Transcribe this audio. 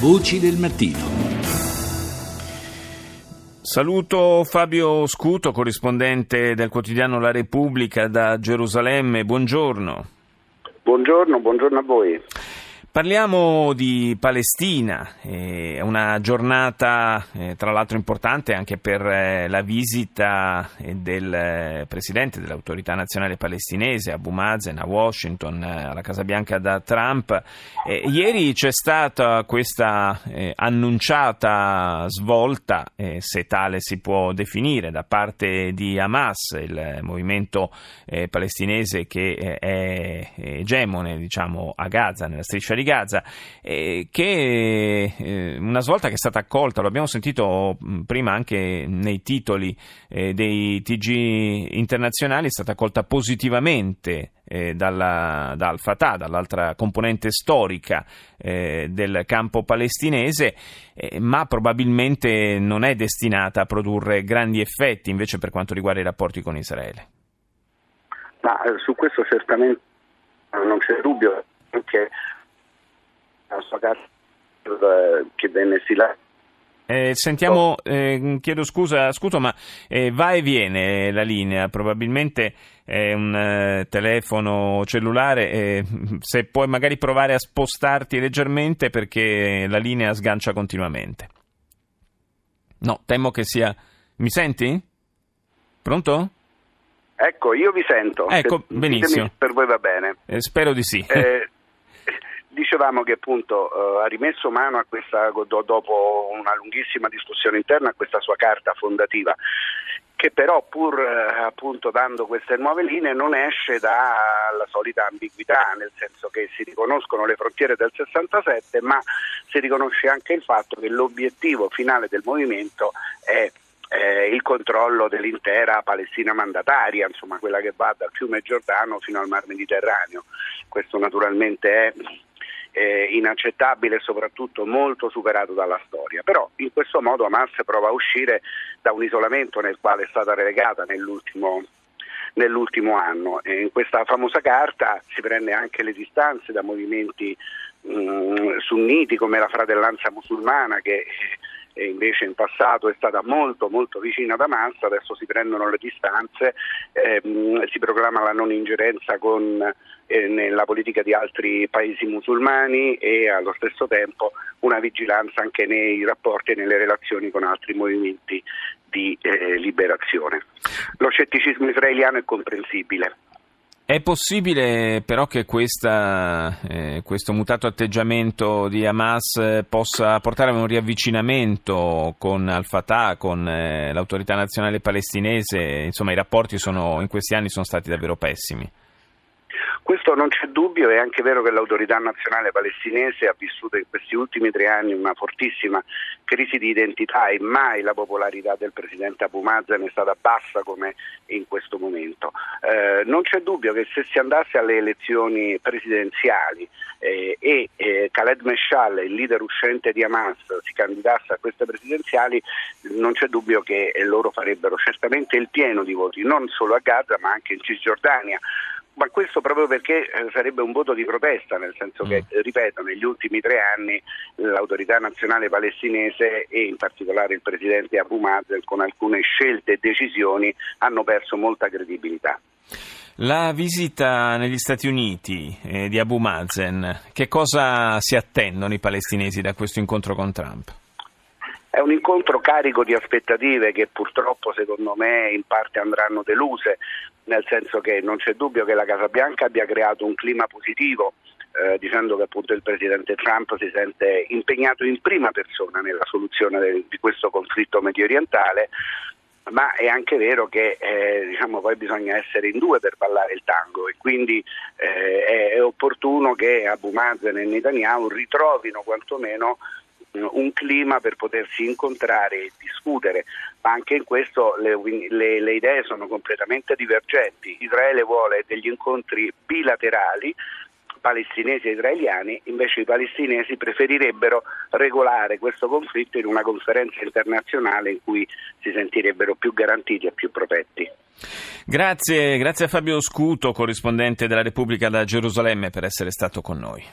Voci del mattino. Saluto Fabio Scuto, corrispondente del quotidiano La Repubblica da Gerusalemme. Buongiorno. Buongiorno, buongiorno a voi. Parliamo di Palestina, è una giornata eh, tra l'altro importante anche per eh, la visita eh, del presidente dell'autorità nazionale palestinese Abu Mazen a Washington, alla Casa Bianca da Trump. Ieri c'è stata questa annunciata svolta, se tale si può definire, da parte di Hamas, il movimento palestinese che è egemone diciamo, a Gaza, nella striscia di Gaza, eh, che eh, una svolta che è stata accolta, lo abbiamo sentito prima anche nei titoli eh, dei TG internazionali, è stata accolta positivamente eh, dalla, dal Fatah, dall'altra componente storica eh, del campo palestinese, eh, ma probabilmente non è destinata a produrre grandi effetti invece per quanto riguarda i rapporti con Israele. Ma eh, su questo certamente non c'è dubbio, anche la sua eh, che venne stilata. Eh, sentiamo, eh, chiedo scusa, scuso, ma eh, va e viene la linea, probabilmente è un eh, telefono cellulare, eh, se puoi magari provare a spostarti leggermente perché la linea sgancia continuamente. No, temo che sia... Mi senti? Pronto? Ecco, io vi sento. Ecco, se, benissimo. Per voi va bene. Spero di sì. Dicevamo che appunto eh, ha rimesso mano a questa, do, dopo una lunghissima discussione interna, a questa sua carta fondativa che però pur eh, appunto dando queste nuove linee non esce dalla solita ambiguità, nel senso che si riconoscono le frontiere del 67, ma si riconosce anche il fatto che l'obiettivo finale del movimento è eh, il controllo dell'intera Palestina mandataria, insomma quella che va dal fiume Giordano fino al Mar Mediterraneo. Questo naturalmente è eh, inaccettabile e soprattutto molto superato dalla storia. Però in questo modo Hamas prova a uscire da un isolamento nel quale è stata relegata nell'ultimo, nell'ultimo anno. E in questa famosa carta si prende anche le distanze da movimenti mh, mm, sunniti come la fratellanza musulmana che e invece in passato è stata molto molto vicina ad Hamas, adesso si prendono le distanze, ehm, si proclama la non ingerenza con, eh, nella politica di altri paesi musulmani e allo stesso tempo una vigilanza anche nei rapporti e nelle relazioni con altri movimenti di eh, liberazione. Lo scetticismo israeliano è comprensibile. È possibile però che questa, eh, questo mutato atteggiamento di Hamas possa portare a un riavvicinamento con Al-Fatah, con eh, l'autorità nazionale palestinese? Insomma, i rapporti sono, in questi anni sono stati davvero pessimi. Questo non c'è dubbio, è anche vero che l'autorità nazionale palestinese ha vissuto in questi ultimi tre anni una fortissima crisi di identità e mai la popolarità del presidente Abu Mazen è stata bassa come in questo momento. Eh, non c'è dubbio che se si andasse alle elezioni presidenziali eh, e eh, Khaled Meshal, il leader uscente di Hamas, si candidasse a queste presidenziali, non c'è dubbio che loro farebbero certamente il pieno di voti, non solo a Gaza ma anche in Cisgiordania ma questo proprio perché eh, sarebbe un voto di protesta, nel senso che, mm. ripeto, negli ultimi tre anni l'autorità nazionale palestinese e in particolare il presidente Abu Mazen con alcune scelte e decisioni hanno perso molta credibilità. La visita negli Stati Uniti eh, di Abu Mazen, che cosa si attendono i palestinesi da questo incontro con Trump? È un incontro carico di aspettative che purtroppo secondo me in parte andranno deluse, nel senso che non c'è dubbio che la Casa Bianca abbia creato un clima positivo eh, dicendo che appunto il presidente Trump si sente impegnato in prima persona nella soluzione de- di questo conflitto medio orientale ma è anche vero che eh, diciamo, poi bisogna essere in due per ballare il tango e quindi eh, è, è opportuno che Abu Mazen e Netanyahu ritrovino quantomeno un clima per potersi incontrare e discutere, ma anche in questo le, le, le idee sono completamente divergenti. Israele vuole degli incontri bilaterali palestinesi e israeliani, invece i palestinesi preferirebbero regolare questo conflitto in una conferenza internazionale in cui si sentirebbero più garantiti e più protetti. Grazie, grazie a Fabio Scuto, corrispondente della Repubblica da Gerusalemme, per essere stato con noi.